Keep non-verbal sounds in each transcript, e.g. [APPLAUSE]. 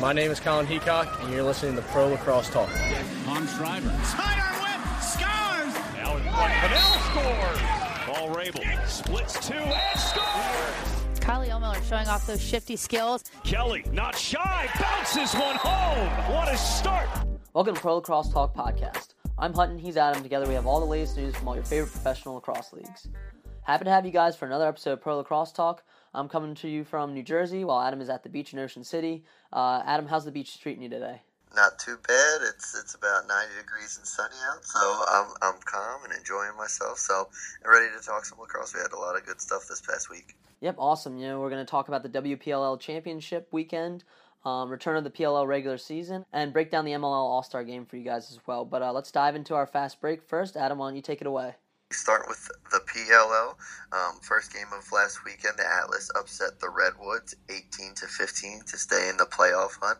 My name is Colin Heacock, and you're listening to Pro Lacrosse Talk. On Schreiber. Sidearm whip. Scars. Now in front. Pannell scores. Paul Rabil splits two and scores. Kylie Ohlmiller showing off those shifty skills. Kelly, not shy, bounces one home. What a start. Welcome to Pro Lacrosse Talk Podcast. I'm Hutton, he's Adam. Together we have all the latest news from all your favorite professional lacrosse leagues. Happy to have you guys for another episode of Pro Lacrosse Talk. I'm coming to you from New Jersey while Adam is at the beach in Ocean City. Uh, Adam, how's the beach treating you today? Not too bad. It's it's about 90 degrees and sunny out, so I'm, I'm calm and enjoying myself. So I'm ready to talk some lacrosse. We had a lot of good stuff this past week. Yep, awesome. You know, we're going to talk about the WPLL Championship weekend, um, return of the PLL regular season, and break down the MLL All Star game for you guys as well. But uh, let's dive into our fast break first. Adam, why don't you take it away? Start with the PLL. Um, first game of last weekend, the Atlas upset the Redwoods 18 to 15 to stay in the playoff hunt.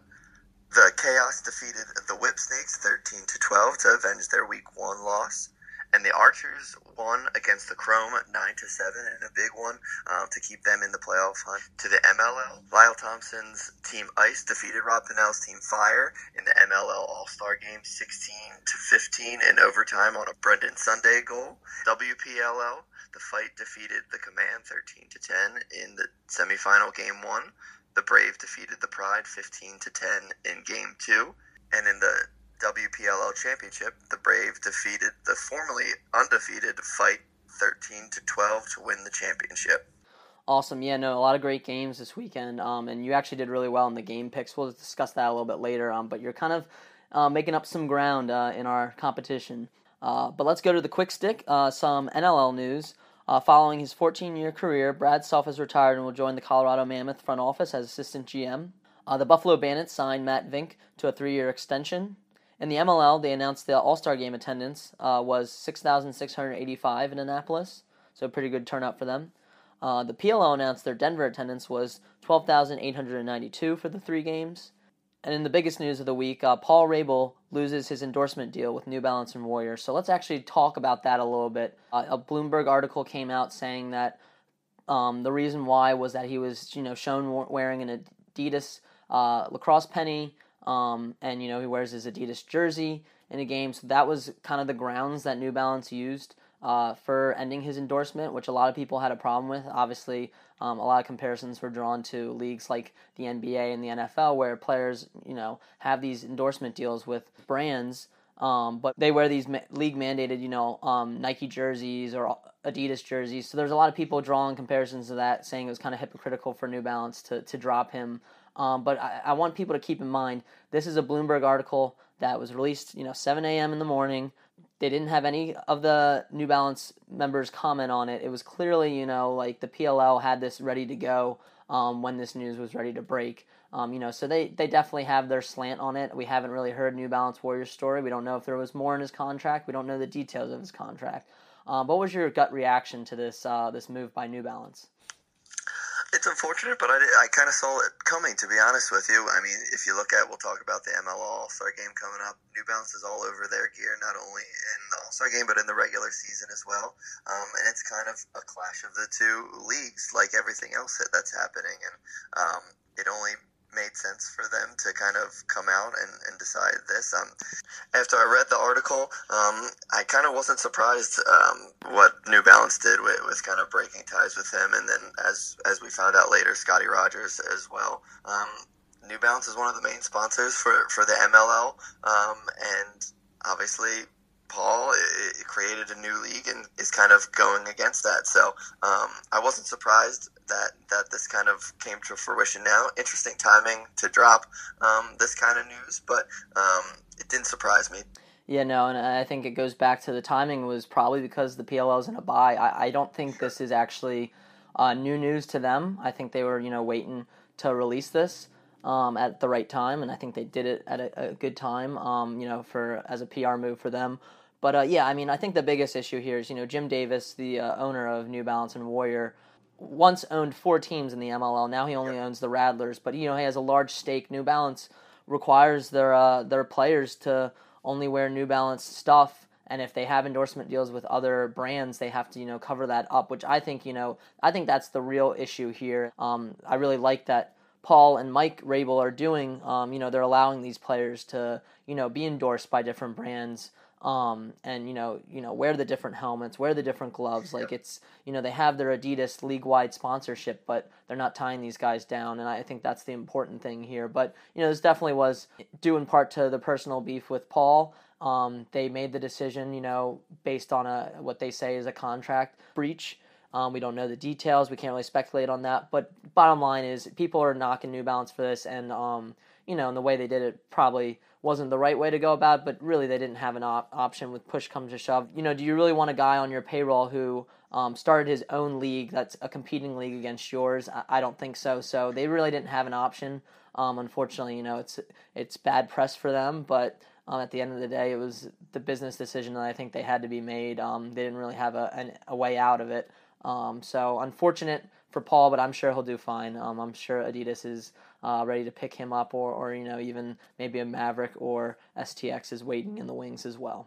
The Chaos defeated the Whip Snakes 13 to 12 to avenge their week one loss. And the Archers won against the Chrome 9 to 7 and a big one um, to keep them in the playoff hunt. To the MLL, Lyle Thompson's team Ice defeated Rob Pannell's team Fire in the MLL All Star game 16 to 15 in overtime on a Brendan Sunday goal. WPLL, the fight defeated the Command 13 to 10 in the semifinal game one. The Brave defeated the Pride 15 to 10 in game two. And in the WPLL Championship, the Brave defeated the formerly undefeated Fight 13 to 12 to win the championship. Awesome. Yeah, no, a lot of great games this weekend. Um, and you actually did really well in the game picks. We'll discuss that a little bit later. Um, but you're kind of uh, making up some ground uh, in our competition. Uh, but let's go to the quick stick. Uh, some NLL news. Uh, following his 14 year career, Brad Self has retired and will join the Colorado Mammoth front office as assistant GM. Uh, the Buffalo Bandits signed Matt Vink to a three year extension. In the MLL, they announced the All Star game attendance uh, was 6,685 in Annapolis, so a pretty good turnout for them. Uh, the PLL announced their Denver attendance was 12,892 for the three games. And in the biggest news of the week, uh, Paul Rabil loses his endorsement deal with New Balance and Warrior. So let's actually talk about that a little bit. Uh, a Bloomberg article came out saying that um, the reason why was that he was, you know, shown wearing an Adidas uh, lacrosse penny, um, and you know he wears his Adidas jersey in a game. So that was kind of the grounds that New Balance used uh, for ending his endorsement, which a lot of people had a problem with. Obviously, um, a lot of comparisons were drawn to leagues like the NBA and the NFL, where players, you know, have these endorsement deals with brands, um, but they wear these ma- league mandated, you know, um, Nike jerseys or Adidas jerseys. So there's a lot of people drawing comparisons to that, saying it was kind of hypocritical for New Balance to to drop him. Um, but I, I want people to keep in mind this is a Bloomberg article that was released, you know, 7 a.m. in the morning. They didn't have any of the New Balance members comment on it. It was clearly, you know, like the PLL had this ready to go um, when this news was ready to break. Um, you know, so they, they definitely have their slant on it. We haven't really heard New Balance Warriors' story. We don't know if there was more in his contract. We don't know the details of his contract. Um, what was your gut reaction to this uh, this move by New Balance? It's unfortunate, but I, I kind of saw it coming, to be honest with you. I mean, if you look at, we'll talk about the MLL All Star game coming up. New Balance is all over their gear, not only in the All Star game, but in the regular season as well. Um, and it's kind of a clash of the two leagues, like everything else that's happening. And um, it only made sense for them to kind of come out and, and decide this. Um, after I read the article, um, I kind of wasn't surprised um, what New Balance did with, with kind of breaking ties with him, and then as as we found out later, Scotty Rogers as well. Um, New Balance is one of the main sponsors for for the MLL, um, and obviously Paul it, created a new league and is kind of going against that. So um, I wasn't surprised that that this kind of came to fruition now. Interesting timing to drop um, this kind of news, but um, it didn't surprise me. Yeah, no, and I think it goes back to the timing was probably because the PLL is in a buy. I, I don't think this is actually uh, new news to them. I think they were, you know, waiting to release this um, at the right time, and I think they did it at a, a good time, um, you know, for as a PR move for them. But uh, yeah, I mean, I think the biggest issue here is, you know, Jim Davis, the uh, owner of New Balance and Warrior, once owned four teams in the MLL. Now he only owns the Rattlers, but you know he has a large stake. New Balance requires their uh, their players to only wear New Balance stuff, and if they have endorsement deals with other brands, they have to you know cover that up. Which I think you know I think that's the real issue here. Um, I really like that Paul and Mike Rabil are doing, um, you know, they're allowing these players to, you know, be endorsed by different brands. Um, and you know, you know, wear the different helmets, wear the different gloves. Like it's, you know, they have their Adidas league-wide sponsorship, but they're not tying these guys down. And I think that's the important thing here. But you know, this definitely was due in part to the personal beef with Paul. Um, they made the decision, you know, based on a what they say is a contract breach. Um, we don't know the details. We can't really speculate on that. But bottom line is, people are knocking New Balance for this, and um, you know, and the way they did it probably wasn't the right way to go about. It, but really, they didn't have an op- option with push comes to shove. You know, do you really want a guy on your payroll who um, started his own league that's a competing league against yours? I, I don't think so. So they really didn't have an option. Um, unfortunately, you know, it's it's bad press for them, but. Um, at the end of the day, it was the business decision that I think they had to be made. Um, they didn't really have a, an, a way out of it. Um, so unfortunate for Paul, but I'm sure he'll do fine. Um, I'm sure Adidas is uh, ready to pick him up, or, or you know even maybe a Maverick or STX is waiting in the wings as well.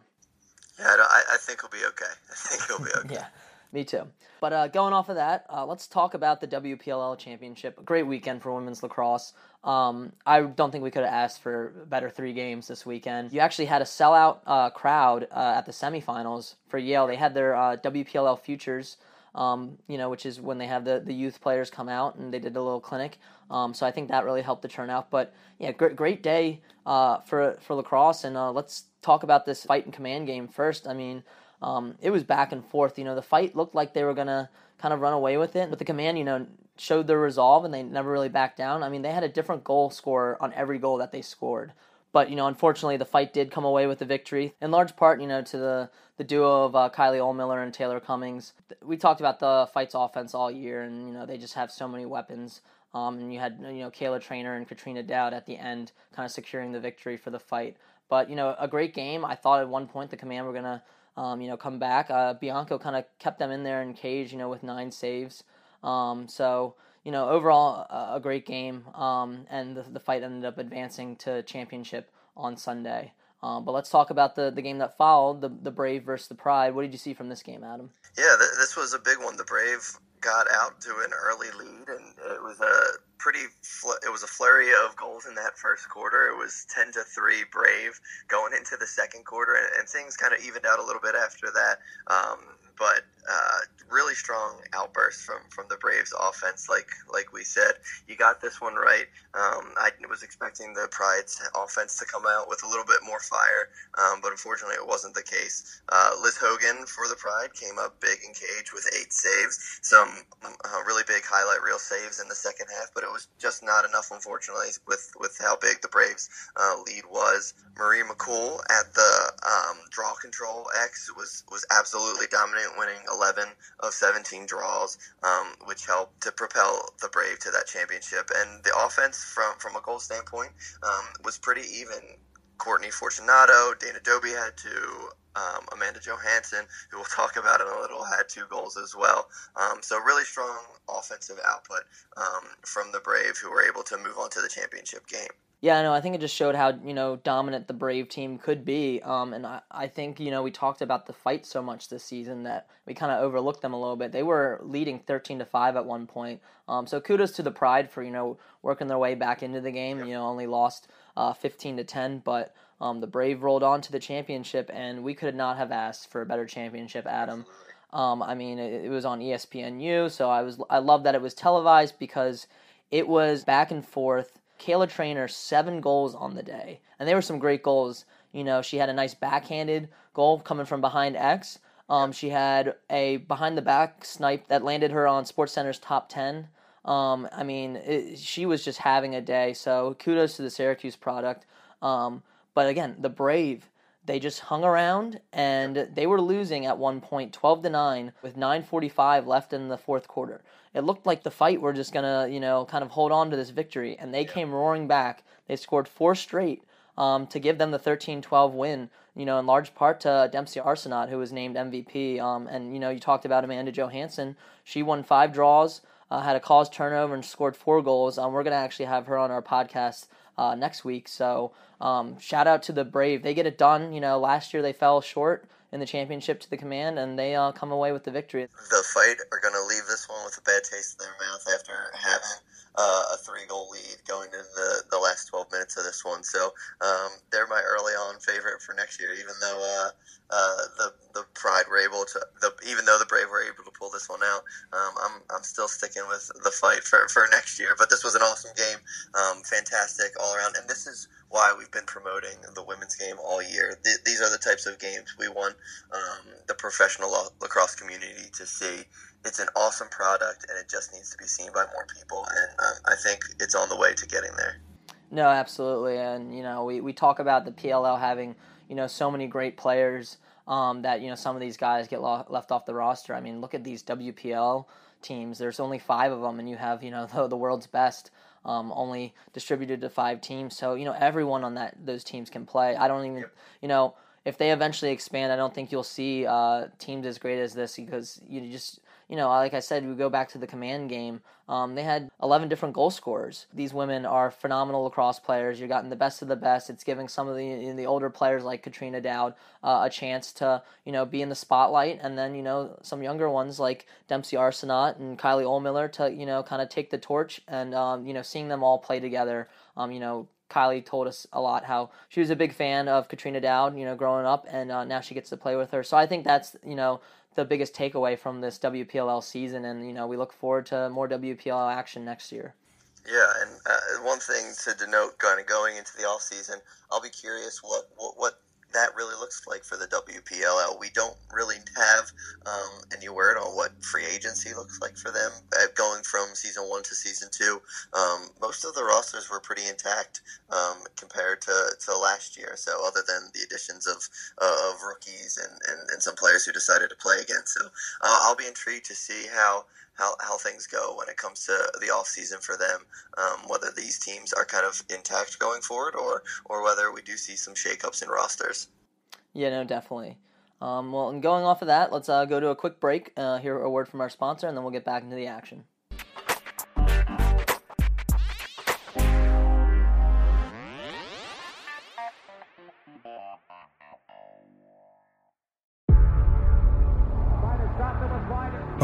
Yeah, I, I think he'll be okay. I think he'll be [LAUGHS] okay. yeah, me too. But uh, going off of that, uh, let's talk about the WPLL Championship. A great weekend for women's lacrosse. Um, I don't think we could have asked for better three games this weekend. You actually had a sellout uh, crowd uh, at the semifinals for Yale. They had their uh, WPLL Futures um, you know, which is when they have the, the youth players come out and they did a little clinic. Um, so I think that really helped the turnout. But yeah, great, great day uh, for for lacrosse. And uh, let's talk about this fight and command game first. I mean, um, it was back and forth. You know, the fight looked like they were gonna kind of run away with it, but the command, you know, showed their resolve and they never really backed down. I mean, they had a different goal scorer on every goal that they scored. But you know, unfortunately, the fight did come away with the victory, in large part, you know, to the the duo of uh, Kylie Ohlmiller and Taylor Cummings. We talked about the fight's offense all year, and you know, they just have so many weapons. Um, and you had you know Kayla Treanor and Katrina Dowd at the end, kind of securing the victory for the fight. But you know, a great game. I thought at one point the command were gonna um, you know come back. Uh, Bianco kind of kept them in there in cage, you know, with nine saves. Um, so you know, overall a great game, um, and the, the fight ended up advancing to championship on Sunday. Um, but let's talk about the, the game that followed, the the Brave versus the Pride. What did you see from this game, Adam? Yeah, th- this was a big one. The Brave got out to an early lead, and it was a pretty fl- it was a flurry of goals in that first quarter. It was ten to three Brave going into the second quarter, and, and things kind of evened out a little bit after that. Um, but uh, really strong outburst from, from the Braves offense. Like like we said, you got this one right. Um, I was expecting the Pride's offense to come out with a little bit more fire, um, but unfortunately it wasn't the case. Uh, Liz Hogan for the Pride came up big in cage with eight saves, some uh, really big highlight reel saves in the second half, but it was just not enough, unfortunately, with with how big the Braves uh, lead was. Marie McCool at the um, draw control X was was absolutely dominant, winning 11 of 17 draws, um, which helped to propel the Brave to that championship. And the offense, from from a goal standpoint, um, was pretty even. Courtney Fortunato, Dana Dobbie had two. Um, Amanda Johansen, who we'll [LAUGHS] talk about in a little, had two goals as well. Um, so really strong offensive output um, from the Brave, who were able to move on to the championship game. Yeah, no, I think it just showed how you know dominant the Brave team could be. Um, and I, I think you know we talked about the fight so much this season that we kind of overlooked them a little bit. They were leading thirteen to five at one point. Um, so kudos to the Pride for you know working their way back into the game. You know, only lost uh, fifteen to ten, but um, the Brave rolled on to the championship, and we could not have asked for a better championship, Adam. Um, I mean, it, it was on ESPNU, so I was I love that it was televised because it was back and forth Kayla Treanor seven goals on the day, and they were some great goals. You know, she had a nice backhanded goal coming from behind X. Um, she had a behind the back snipe that landed her on Sports Center's top ten. Um, I mean, it, she was just having a day. So kudos to the Syracuse product. Um, but again, the Brave, they just hung around and they were losing at one point, twelve to nine, with nine forty-five left in the fourth quarter it looked like the fight were just gonna, you know, kind of hold on to this victory, and they yeah. came roaring back. They scored four straight um, to give them the 13-12 win. You know, in large part to Dempsey Arsenault, who was named MVP. Um, and you know, you talked about Amanda Johansen. She won five draws, uh, had a cause turnover, and scored four goals. Um, we're gonna actually have her on our podcast uh, next week. So um, shout out to the Brave. They get it done. You know, last year they fell short in the championship to the command, and they uh, come away with the victory. The fight are going to leave this one with a bad taste in their mouth after having uh, a three goal lead going into the, the last 12 minutes of this one. So um, they're my early on favorite for next year, even though uh, uh, the the Pride were able to, the, even though the Brave were able to pull this one out. Um, I'm, I'm still sticking with the fight for, for next year. But this was an awesome game, um, fantastic all around, and this is why we've been promoting the women's game all year. Th- these are the types of games we want um, the professional lacrosse community to see. It's an awesome product, and it just needs to be seen by more people. And um, I think it's on the way to getting there. No, absolutely, and you know we, we talk about the PLL having you know so many great players um, that you know some of these guys get lo- left off the roster. I mean, look at these WPL teams. There's only five of them, and you have you know [LAUGHS] the, the world's best um, only distributed to five teams. So you know everyone on that those teams can play. I don't even you know if they eventually expand, I don't think you'll see uh, teams as great as this because you just you know, like I said, we go back to the command game. Um, they had 11 different goal scorers. These women are phenomenal lacrosse players. You're gotten the best of the best. It's giving some of the the older players like Katrina Dowd uh, a chance to you know be in the spotlight, and then you know some younger ones like Dempsey Arsenault and Kylie Ohlmiller to you know kind of take the torch, and um, you know seeing them all play together. Um, you know, Kylie told us a lot how she was a big fan of Katrina Dowd, you know, growing up, and uh, now she gets to play with her. So I think that's you know the biggest takeaway from this WPLL season, and you know we look forward to more WPLL action next year. Yeah, and uh, one thing to denote, kind of going into the off season, I'll be curious what what, what that really looks like for the WPLL. We don't really have um, any word on what free agency looks like for them uh, going from season one to season two. Um, most of the rosters were pretty intact um, compared to, to last year. So other than the additions of uh, of rookies and, and, and, some players who decided to play again, so uh, I'll be intrigued to see how how, how things go when it comes to the off season for them. Um, whether these teams are kind of intact going forward, or or whether we do see some shakeups in rosters. Yeah, no, definitely. Um, well, and going off of that, let's uh, go to a quick break. Uh, hear a word from our sponsor, and then we'll get back into the action.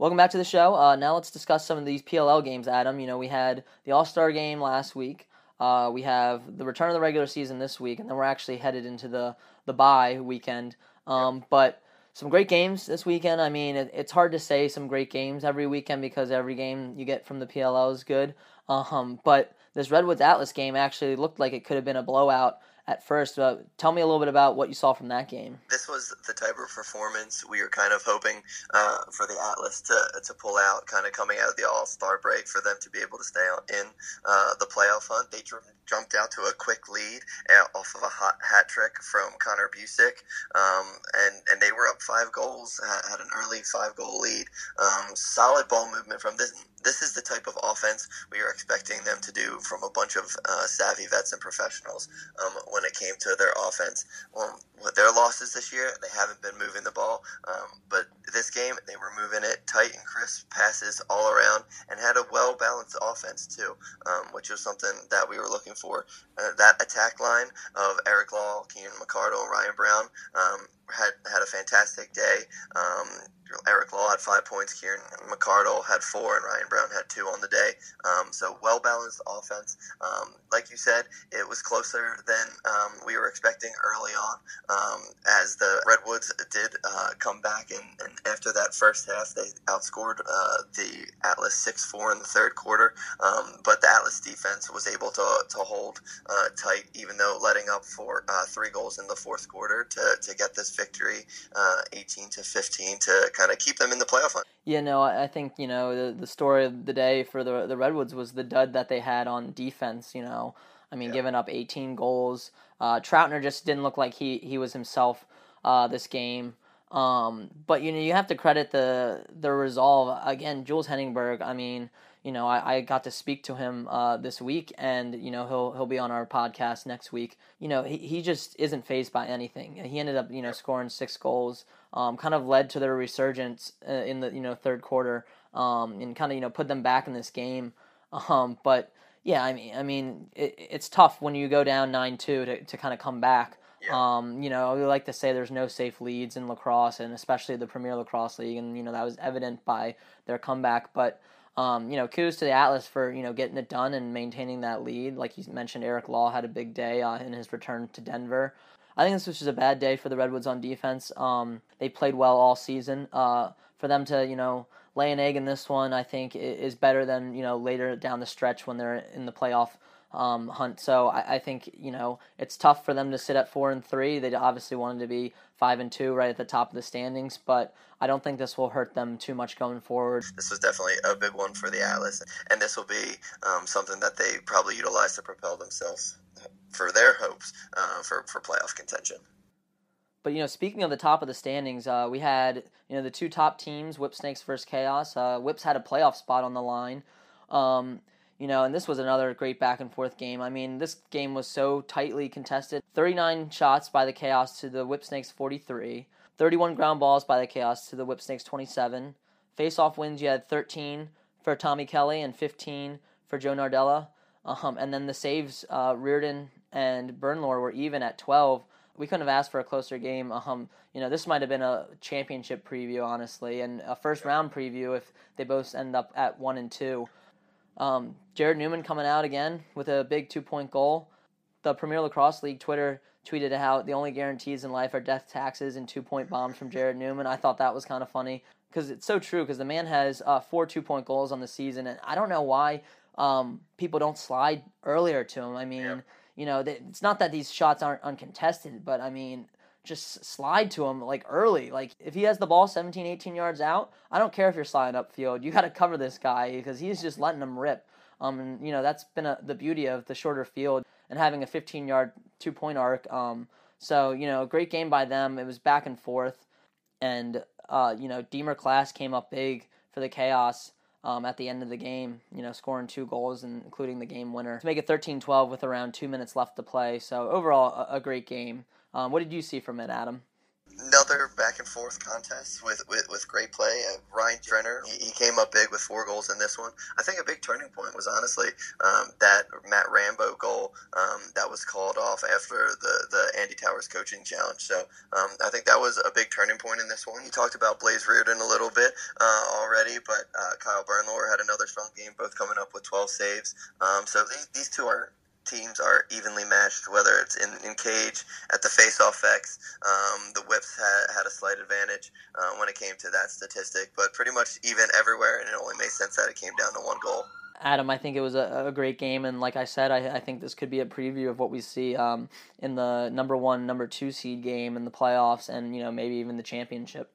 Welcome back to the show. Uh, now let's discuss some of these PLL games, Adam. You know, we had the All Star game last week. Uh, we have the return of the regular season this week, and then we're actually headed into the the bye weekend. Um, but some great games this weekend. I mean, it, it's hard to say some great games every weekend because every game you get from the PLL is good. Um, but this Redwoods Atlas game actually looked like it could have been a blowout at first. Uh, tell me a little bit about what you saw from that game. This was the type of performance we were kind of hoping uh, for the Atlas to, to pull out, kind of coming out of the All Star break, for them to be able to stay in uh, the playoff hunt. They jumped out to a quick lead off of a hot hat trick from Connor Buczek, um, and and they were up five goals, had an early five goal lead. Um, solid ball movement from this this is the type of offense we are expecting them to do from a bunch of uh, savvy vets and professionals um, when it came to their offense. Um, with their losses this year, they haven't been moving the ball, um, but this game they were moving it tight and crisp passes all around and had a well balanced offense too, um, which was something that we were looking for. Uh, that attack line of Eric Law, Kieran McArdle, and Ryan Brown um, had had a fantastic day. Um, Eric Law had five points. Kieran McArdle had four, and Ryan Brown had two on the day. So well balanced offense. Like you said, it was closer than um, we were expecting early on, um, as the Redwoods did uh, come back, and, and, after that first half, they outscored uh, the Atlas six four in the third quarter. Um, but the Atlas defense was able to to hold uh, tight, even though letting up for uh, three goals in the fourth quarter to, to get this victory, uh, eighteen to fifteen, to kind of keep them in the playoff hunt. Yeah, no, I think you know the the story of the day for the the Redwoods was the dud that they had on defense. You know, I mean, yeah. giving up 18 goals. Uh, Troutner just didn't look like he he was himself uh, this game. Um, but you know, you have to credit the the resolve again. Jules Heningburg. I mean, you know, I, I got to speak to him uh, this week, and you know, he'll he'll be on our podcast next week. You know, he he just isn't phased by anything. He ended up you know scoring six goals. Um, kind of led to their resurgence uh, in the you know third quarter. Um, and kind of you know put them back in this game. [LAUGHS] Um, but yeah, I mean, I mean, it, it's tough when you go down nine two to to kind of come back. Yeah. Um, you know, we like to say there's no safe leads in lacrosse, and especially the Premier Lacrosse League, and you know that was evident by their comeback. But um, you know, kudos to the Atlas for you know getting it done and maintaining that lead. Like you mentioned, Eric Law had a big day uh, in his return to Denver. I think this was just a bad day for the Redwoods on defense. Um, they played well all season. Uh, for them to you know lay an egg in this one, I think is better than you know later down the stretch when they're in the playoff um, hunt. So I, I, think you know it's tough for them to sit at four and three. They obviously wanted to be five and two right at the top of the standings, but I don't think this will hurt them too much going forward. This was definitely a big one for the Atlas, and this will be um, something that they probably utilize to propel themselves for their hopes uh, for for playoff contention. But you know, speaking of the top of the standings, uh, we had you know the two top teams, Whip Snakes versus Chaos. Uh, Whips had a playoff spot on the line. Um, you know, and this was another great back and forth game. I mean, this game was so tightly contested. 39 shots by the Chaos to the Whip Snakes 43. 31 ground balls by the Chaos to the Whip Snakes 27. Face off wins, you had 13 for Tommy Kelly and 15 for Joe Nardella. Um, and then the saves, uh, Riorden and Bernlohr were even at 12. We couldn't have asked for a closer game. Um, you know, this might have been a championship preview, honestly, and a first round preview if they both end up at one and two. Um, Jared Newman coming out again with a big two point goal. The Premier Lacrosse League Twitter tweeted out the only guarantees in life are death taxes and two point bombs from Jared Newman. I thought that was kind of funny because it's so true because the man has uh, four two point goals on the season, and I don't know why um, people don't slide earlier to him. I mean. You know, it's not that these shots aren't uncontested, but I mean, just slide to him like early. Like if he has the ball 17, 18 yards out, I don't care if you're sliding upfield. You got to cover this guy because he's just letting them rip. Um, and you know that's been a, the beauty of the shorter field and having a 15 yard two point arc. Um, so you know, great game by them. It was back and forth, and uh, you know, Deemer Class came up big for the Chaos. Um, at the end of the game, you know, scoring two goals and including the game winner to make it 13-12 with around two minutes left to play. So overall, a, a great game. Um, what did you see from it, Adam? Another back and forth contest with, with, with great play. Uh, Ryan Drenner, he, he, came up big with four goals in this one. I think a big turning point was honestly um, that Matt Rambo goal um, that was called off after the, the Andy Towers coaching challenge. So um, I think that was a big turning point in this one. You talked about Blaze Riorden a little bit uh, already, but uh, Kyle Bernlohr had another strong game, both coming up with 12 saves. Um, so these, these two are teams are evenly matched, whether it's in, in cage, at the face-off X. Um, the Whips had, had a slight advantage uh, when it came to that statistic, but pretty much even everywhere, and it only made sense that it came down to one goal. Adam, I think it was a, a great game, and like I said, I, I think this could be a preview of what we see um, in the number one, number two seed game in the playoffs, and you know maybe even the championship.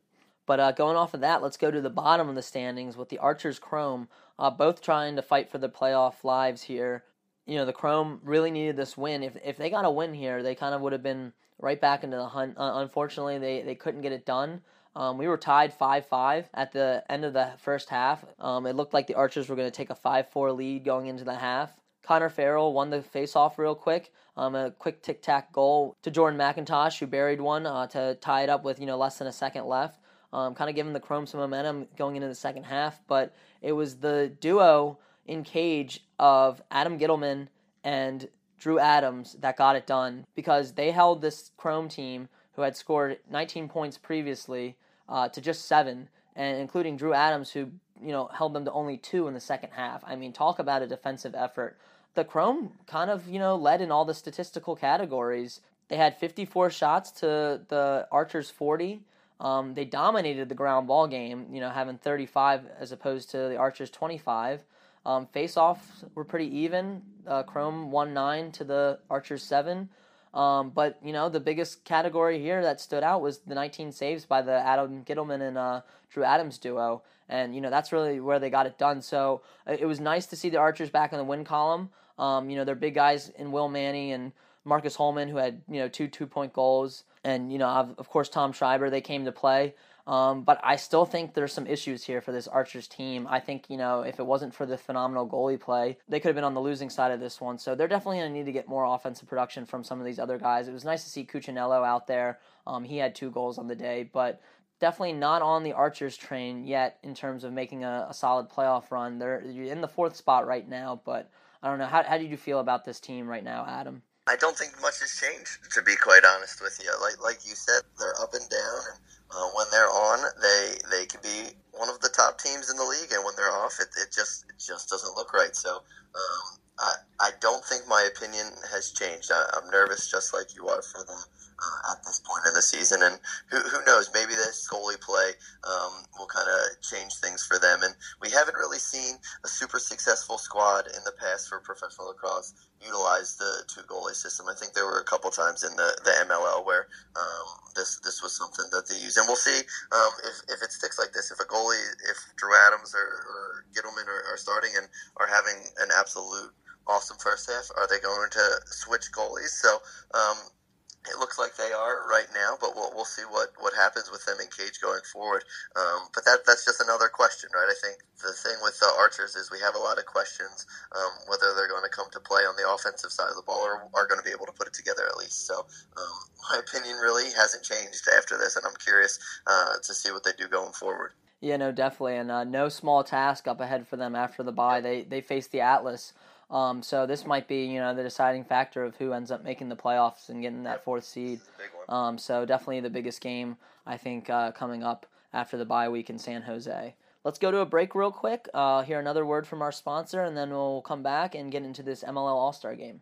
But uh, going off of that, let's go to the bottom of the standings with the Archers Chrome, uh, both trying to fight for the playoff lives here you know the Chrome really needed this win. If if they got a win here, they kind of would have been right back into the hunt. Uh, unfortunately, they they couldn't get it done. Um, we were tied 5 5 at the end of the first half. Um, it looked like the Archers were going to take a 5 4 lead going into the half. Connor Farrell won the face-off real quick. Um, a quick tic-tac goal to Jordan McIntosh, who buried one uh, to tie it up with you know less than a second left. Um, kind of giving the Chrome some momentum going into the second half. But it was the duo in cage of Adam Ghitelman and Drew Adams that got it done because they held this Chrome team who had scored 19 points previously uh, to just seven, and including Drew Adams who you know held them to only two in the second half. I mean, talk about a defensive effort. The Chrome kind of you know led in all the statistical categories. They had 54 shots to the Archers 40. Um, they dominated the ground ball game, you know, having 35 as opposed to the Archers 25. Um, face offs were pretty even. Uh, Chrome won nine to the Archers seven. Um, but you know the biggest category here that stood out was the 19 saves by the Adam Ghitelman and uh, Drew Adams duo, and you know that's really where they got it done. So uh, it was nice to see the Archers back in the win column. Um, you know they're big guys in Will Manny and Marcus Holman who had you know two two point goals, and you know, of course, Tom Schreiber they came to play. Um, but I still think there's some issues here for this Archers team. I think, you know, if it wasn't for the phenomenal goalie play, they could have been on the losing side of this one. So they're definitely going to need to get more offensive production from some of these other guys. It was nice to see Cuccinello out there. Um, he had two goals on the day, but definitely not on the Archers train yet in terms of making a, a solid playoff run. They're in the fourth spot right now, but I don't know. How, how do you feel about this team right now, Adam? I don't think much has changed, to be quite honest with you. Like like you said, they're up and down, and uh, when they're on, they they can be one of the top teams in the league, and when they're off, it, it just it just doesn't look right. So um, I I don't think my opinion has changed. I, I'm nervous, just like you are, for the uh, at this point in the season. And who, who knows, maybe this goalie play um, will kind of change things for them. And we haven't really seen a super successful squad in the past for professional lacrosse utilize the two goalie system. I think there were a couple times in the, the MLL where um, this this was And we'll see um, if, if it sticks like this. If a goalie, if Drew Adams or, or Ghitelman are, are starting and are having an absolute awesome first half, are they going to switch goalies? So um, it looks like they are right now, but we'll, we'll see what, what happens with them in cage going forward. Um, but that that's just another question, right? I think is we have a lot of questions um, whether they're going to come to play on the offensive side of the ball or are going to be able to put it together at least. So um, my opinion really hasn't changed after this, and I'm curious uh, to see what they do going forward. Yeah, no, definitely, and uh, no small task up ahead for them after the bye. They they face the Atlas. Um, so this might be, you know, the deciding factor of who ends up making the playoffs and getting that fourth seed. Um, so definitely the biggest game I think uh, coming up after the bye week in San Jose. Let's go to a break real quick. Uh, hear another word from our sponsor, and then we'll come back and get into this MLL All Star game.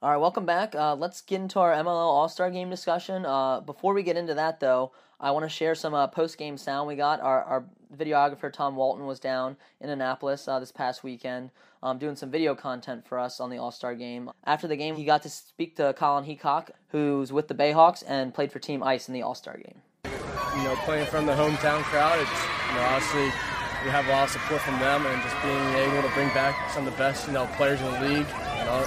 All right, welcome back. Uh, let's get into our MLL All Star Game discussion. Uh, before we get into that, though, I want to share some uh, post game sound we got. Our, our, videographer Tom Walton was down in Annapolis uh, this past weekend, um, doing some video content for us on the All Star Game. After the game, he got to speak to Colin Heacock, who's with the Bayhawks and played for Team Ice in the All Star Game. You know, playing from the hometown crowd, it's you know obviously we have a lot of support from them, and just being able to bring back some of the best you know players in the league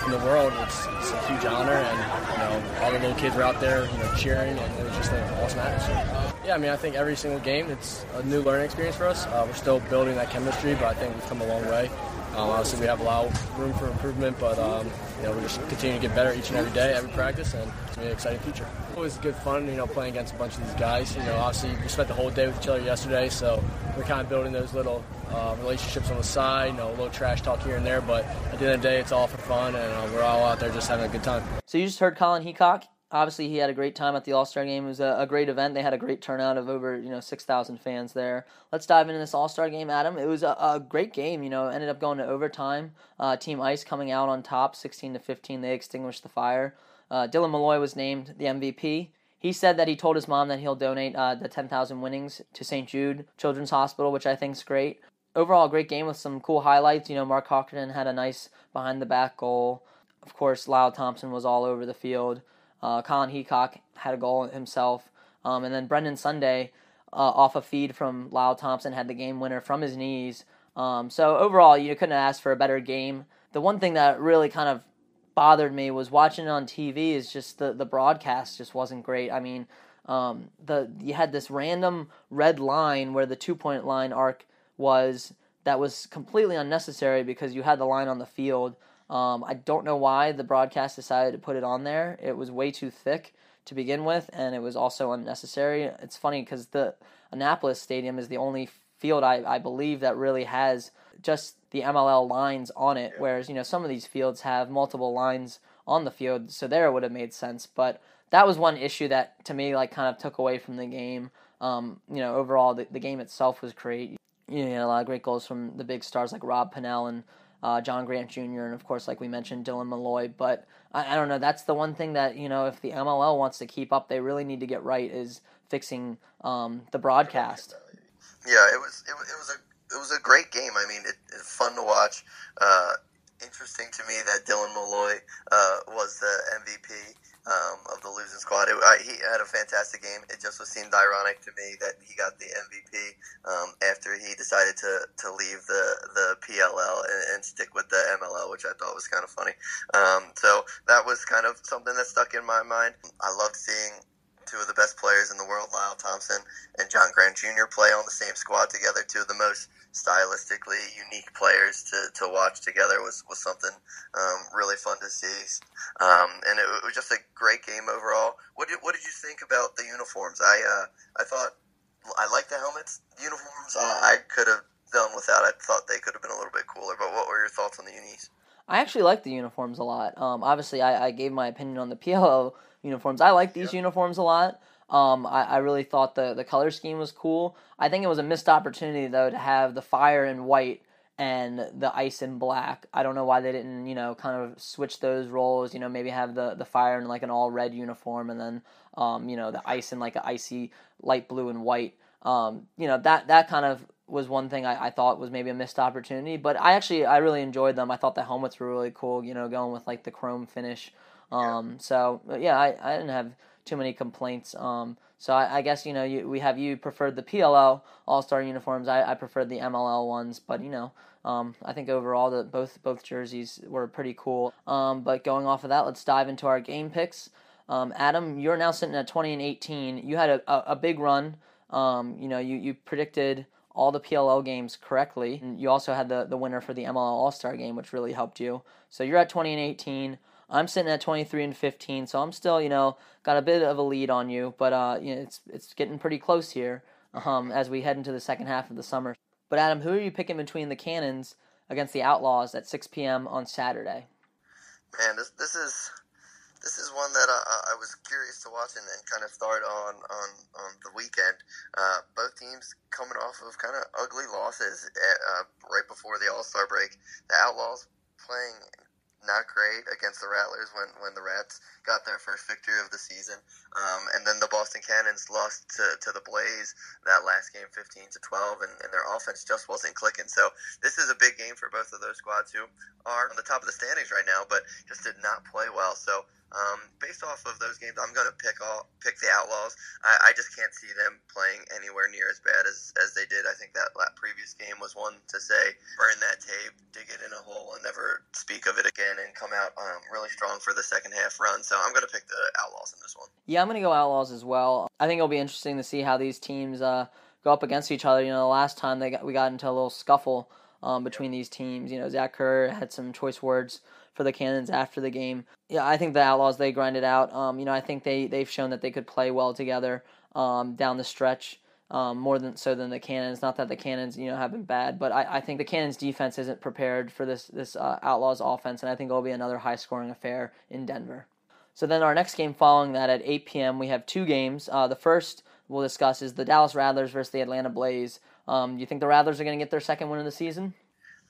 in the world. It's, it's, a huge honor, and you know all the little kids were out there, you know, cheering, and it was just an awesome atmosphere. Yeah, I mean, I think every single game it's a new learning experience for us. Uh, we're still building that chemistry, but I think we've come a long way. Um, obviously, we have a lot of room for improvement, but um, you know, we're just continuing to get better each and every day, every practice, and it's gonna be an exciting future. It was good fun, you know, playing against a bunch of these guys. You know, obviously, we spent the whole day with each other yesterday, so we're kind of building those little uh, relationships on the side. You know, a little trash talk here and there, but at the end of the day, it's all for fun, and uh, we're all out there just having a good time. So you just heard Colin Heacock obviously he had a great time at the All Star game. It was a, a, great event. They had a great turnout of over you know six thousand fans there. Let's dive into this All Star game, Adam. It was a, a, great game. You know, ended up going to overtime. Uh, Team Ice coming out on top, sixteen to fifteen. They extinguished the fire. Uh, Dylan Molloy was named the MVP. He said that he told his mom that he'll donate uh, the 10,000 winnings to St. Jude Children's Hospital, which I think is great. Overall, great game with some cool highlights. You know, Mark Hockerton had a nice behind the back goal. Of course, Lyle Thompson was all over the field. Uh, Colin Heacock had a goal himself. Um, and then Brendan Sunday, uh, off a feed from Lyle Thompson, had the game winner from his knees. Um, so overall, you couldn't ask for a better game. The one thing that really kind of bothered me was watching it on TV is just the, the broadcast just wasn't great. I mean, um, the you had this random red line where the two point line arc was that was completely unnecessary because you had the line on the field. Um, I don't know why the broadcast decided to put it on there. It was way too thick to begin with, and it was also unnecessary. It's funny because the Annapolis Stadium is the only field I, I believe that really has just the MLL lines on it, whereas you know some of these fields have multiple lines on the field, so there it would have made sense. But that was one issue that to me like kind of took away from the game. um, you know, overall the, the game itself was great. You know, you had a lot of great goals from the big stars like Rob Pannell and uh, John Grant Jr. and of course, like we mentioned, Dylan Molloy. But I, I, don't know. That's the one thing that you know, if the MLL wants to keep up, they really need to get right is fixing um, the broadcast. Yeah, it was it, it was a it was a great game. I mean, it, it's fun to watch. Uh, interesting to me that Dylan Molloy uh, was the MVP um, of the losing squad. It, I, he had a fantastic game. It just was seemed ironic to me that he got the MVP um, after he decided to, to leave the, the PLL and, and, stick with the MLL, which I thought was kind of funny. Um, so that was kind of something that stuck in my mind. I loved seeing two of the best players in the world, Lyle Thompson and John Grant Jr., play on the same squad together. Two of the most stylistically unique players to, to watch together was, was something um, really fun to see. Um, and it, it, was just a great game overall. What did, what did you think about the uniforms? I uh, I thought I liked the helmets. The uniforms uh, I could have done without. I thought they could have been a little bit cooler. But what were your thoughts on the unis? I actually like the uniforms a lot. Um, obviously, I, I gave my opinion on the PLL uniforms. I like these uniforms a lot. Um, I, I really thought the, the color scheme was cool. I think it was a missed opportunity though to have the fire in white and the ice in black. I don't know why they didn't, you know, kind of switch those roles. You know, maybe have the the fire in like an all red uniform and then, um, you know, the ice in like an icy light blue and white. Um, you know that that kind of was one thing I, I thought was maybe a missed opportunity. But I actually I really enjoyed them. I thought the helmets were really cool. You know, going with like the chrome finish. Um, so yeah, I, I didn't have too many complaints. Um, so I, I, guess you know you, we have you preferred the PLL All Star uniforms. I, I preferred the MLL ones, but you know um, I think overall the both both jerseys were pretty cool. Um, but going off of that, let's dive into our game picks. Um, Adam, you're now sitting at 20 and 18. You had a, a, a big run. Um, you know you you predicted all the PLL games correctly. And you also had the, the winner for the MLL All Star game, which really helped you. So you're at 20 and 18. I'm sitting at 23 and 15, so I'm still, you know, got a bit of a lead on you, but uh, you know, it's it's getting pretty close here um, as we head into the second half of the summer. But Adam, who are you picking between the Cannons against the Outlaws at 6 p.m. on Saturday? Man, this this is this is one that I, I was curious to watch and, and, kind of start on on, on the weekend. Uh, both teams coming off of kind of ugly losses at, uh, right before the All Star break. The Outlaws playing not great against the Rattlers when, when the Rats got their first victory of the season. Um, and then the Boston Cannons lost to, to the Blaze that last game 15 to 12, and, and their offense just wasn't clicking. So this is a big game for both of those squads who are on the top of the standings right now, but just did not play well. So um, based off of those games, I'm going to pick all pick the Outlaws. I, I, just can't see them playing anywhere near as bad as, as they did. I think that, previous game was one to say burn that tape, dig it in a hole, and never speak of it again, and come out um, really strong for the second half run. So I'm going to pick the Outlaws in this one. Yeah, I'm going to go Outlaws as well. I think it'll be interesting to see how these teams uh, go up against each other. You know, the last time they got, we got into a little scuffle um, between these teams. You know, Zach Kerr had some choice words for the Cannons after the game. Yeah, I think the Outlaws they grinded out. Um, you know, I think they they've shown that they could play well together um, down the stretch. Um, more than so than the Cannons. Not that the Cannons, you know, have been bad, but I, I think the Cannons defense isn't prepared for this this uh, Outlaws offense, and I think it'll be another high scoring affair in Denver. So then our next game following that at 8 p.m. we have two games. Uh, the first we'll discuss is the Dallas Rattlers versus the Atlanta Blaze. Um, do you think the Rattlers are going to get their second win of the season?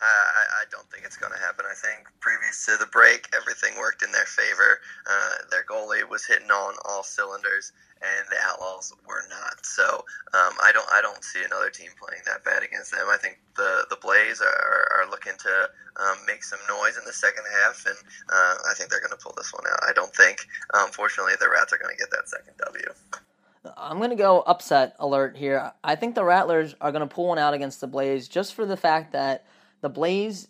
Uh, I, I don't think it's going to happen. I think previous to the break, everything worked in their favor. Uh, their goalie was hitting on all cylinders, and the Outlaws were not. So um, I don't I don't see another team playing that bad against them. I think the the Blaze are, are looking to um, make some noise in the second half, and uh, I think they're going to pull this one out. I don't think, unfortunately, the Rats are going to get that second W. I'm going to go upset alert here. I think the Rattlers are going to pull one out against the Blaze just for the fact that the Blaze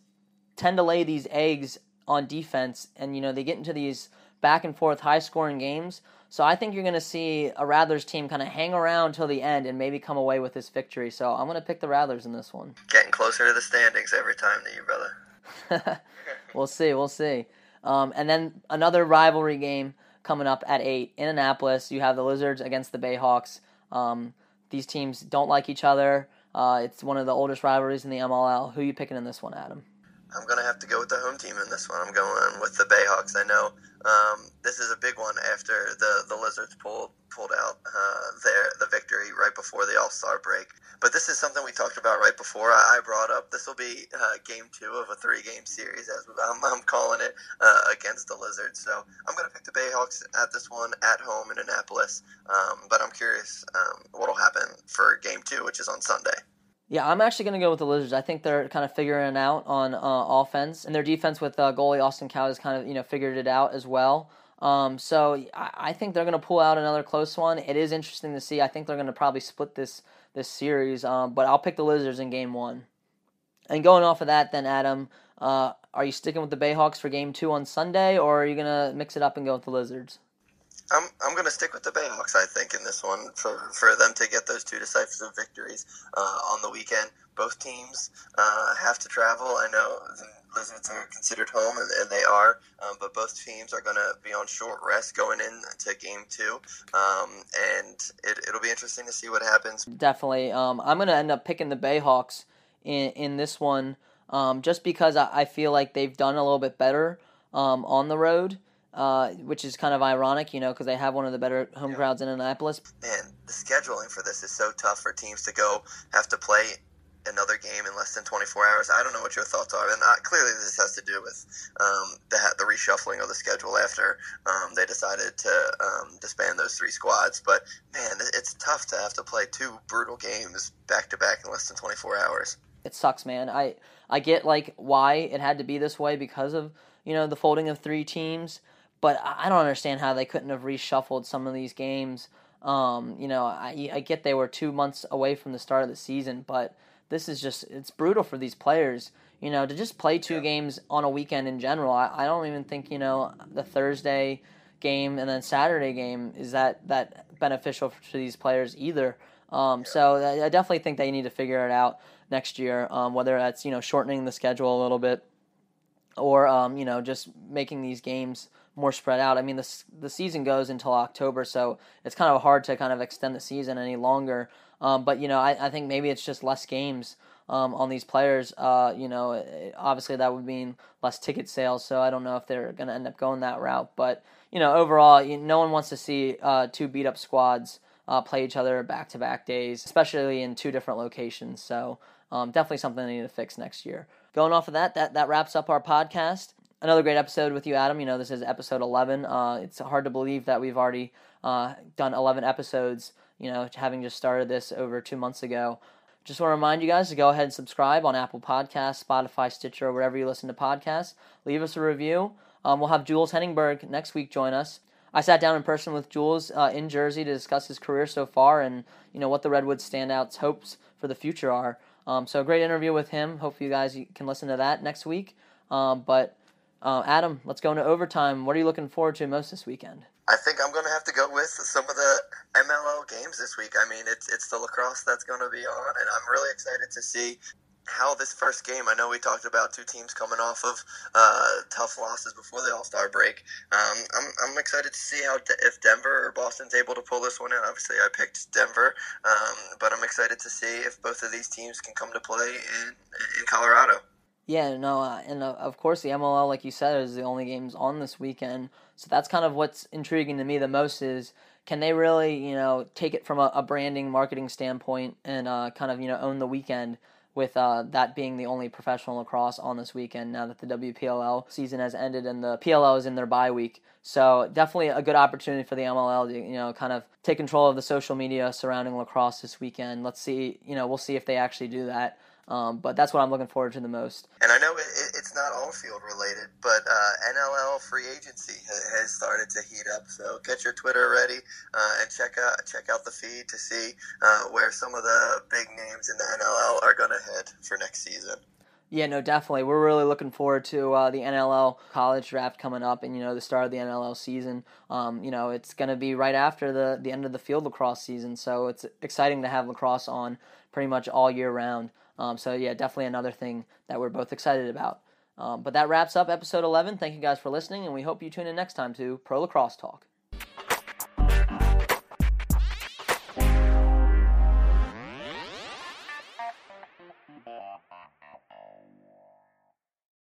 tend to lay these eggs on defense, and you know they get into these back and forth high scoring games. So I think you're going to see a Rattlers team kind of hang around till the end and maybe come away with this victory. So I'm going to pick the Rattlers in this one. Getting closer to the standings every time to you, brother. [LAUGHS] we'll see. We'll see. Um, and then another rivalry game coming up at eight in Annapolis. You have the Lizards against the Bayhawks. Um, these teams don't like each other. Uh, it's one of the oldest rivalries in the MLL. Who are you picking in this one, Adam? I'm to have to go with the home team in this one. I'm going with the Bayhawks. I know um, this is a big one after the, the Lizards pulled pulled out uh, their the victory right before the All Star break. But this is something we talked about right before. I, brought up this will be uh, game two of a three game series, as I'm, I'm calling it, uh, against the Lizards. So I'm going to pick the Bayhawks at this one at home in Annapolis. Um, but I'm curious um, what will happen for game two, which is on Sunday. Yeah, I'm actually going to go with the Lizards. I think they're kind of figuring it out on uh, offense, and their defense with uh, goalie Austin Kaut has kind of you know figured it out as well. Um, so I, I, think they're going to pull out another close one. It is interesting to see. I think they're going to probably split this this series, um, but I'll pick the Lizards in Game One. And going off of that, then Adam, uh, are you sticking with the Bayhawks for Game Two on Sunday, or are you going to mix it up and go with the Lizards? I'm I'm going to stick with the Bayhawks. I think in this one for for them to get those two decisive victories uh, on the weekend. Both teams uh, have to travel. I know the Lizards are considered home, and, and they are, um, but both teams are going to be on short rest going into Game Two, um, and it, it'll be interesting to see what happens. Definitely, um, I'm going to end up picking the Bayhawks in in this one, um, just because I, I, feel like they've done a little bit better um, on the road uh, which is kind of ironic, you know, because they have one of the better home yeah. crowds in Annapolis. Man, the scheduling for this is so tough for teams to go have to play another game in less than 24 hours. I don't know what your thoughts are, and uh, clearly this has to do with um, the the reshuffling of the schedule after um, they decided to um, disband those three squads. But man, it's tough to have to play two brutal games back to back in less than 24 hours. It sucks, man. I I get like why it had to be this way because of you know the folding of three teams but I don't understand how they couldn't have reshuffled some of these games. Um, you know, I, I get they were two months away from the start of the season, but this is just it's brutal for these players. You know, to just play two games on a weekend in general. I, I don't even think you know the Thursday game and then Saturday game is that that beneficial for these players either. Um, so I definitely think they need to figure it out next year, um, whether that's you know shortening the schedule a little bit or um, you know just making these games more spread out. I mean, the the season goes until October, so it's kind of hard to kind of extend the season any longer. Um, but you know, I, I think maybe it's just less games um, on these players. Uh, you know, it, obviously that would mean less ticket sales. So I don't know if they're going to end up going that route. But you know, overall, you, no one wants to see uh, two beat up squads uh, play each other back to back days, especially in two different locations. So um, definitely something they need to fix next year. Going off of that, that that wraps up our podcast another great episode with you, Adam. You know, this is episode 11. Uh, it's hard to believe that we've already uh, done 11 episodes, you know, having just started this over two months ago. Just want to remind you guys to go ahead and subscribe on Apple Podcasts, Spotify, Stitcher, wherever you listen to podcasts. Leave us a review. Um, we'll have Jules Heningburg next week join us. I sat down in person with Jules uh, in Jersey to discuss his career so far and you know what the Redwoods standouts hopes for the future are. Um, so a great interview with him. Hopefully you guys can listen to that next week. Um, but uh, Adam, let's go into overtime. What are you looking forward to most this weekend? I think I'm going to have to go with some of the MLL games this week. I mean, it's it's the lacrosse that's going to be on, and I'm really excited to see how this first game. I know we talked about two teams coming off of uh, tough losses before the All Star break. Um, I'm, I'm excited to see how if Denver or Boston's able to pull this one out. Obviously, I picked Denver, um, but I'm excited to see if both of these teams can come to play in in Colorado. Yeah, no, uh, and uh, of course the MLL, like you said, is the only games on this weekend. So that's kind of what's intriguing to me the most is can they really, you know, take it from a, a branding, marketing standpoint and uh, kind of, you know, own the weekend with uh, that being the only professional lacrosse on this weekend now that the WPLL season has ended and the PLL is in their bye week. So definitely a good opportunity for the MLL to, you know, kind of take control of the social media surrounding lacrosse this weekend. Let's see, you know, we'll see if they actually do that. Um, but that's what I'm looking forward to the most. And I know it, it's not all field related, but uh, NLL free agency has started to heat up. So get your Twitter ready uh, and check out check out the feed to see uh, where some of the big names in the NLL are going to head for next season. Yeah, no, definitely. We're really looking forward to uh, the NLL college draft coming up, and you know the start of the NLL season. Um, you know it's going to be right after the the end of the field lacrosse season, so it's exciting to have lacrosse on pretty much all year round. Um, so yeah, definitely another thing that we're both excited about. Um, but that wraps up episode 11. Thank you guys for listening, and we hope you tune in next time to Pro Lacrosse Talk.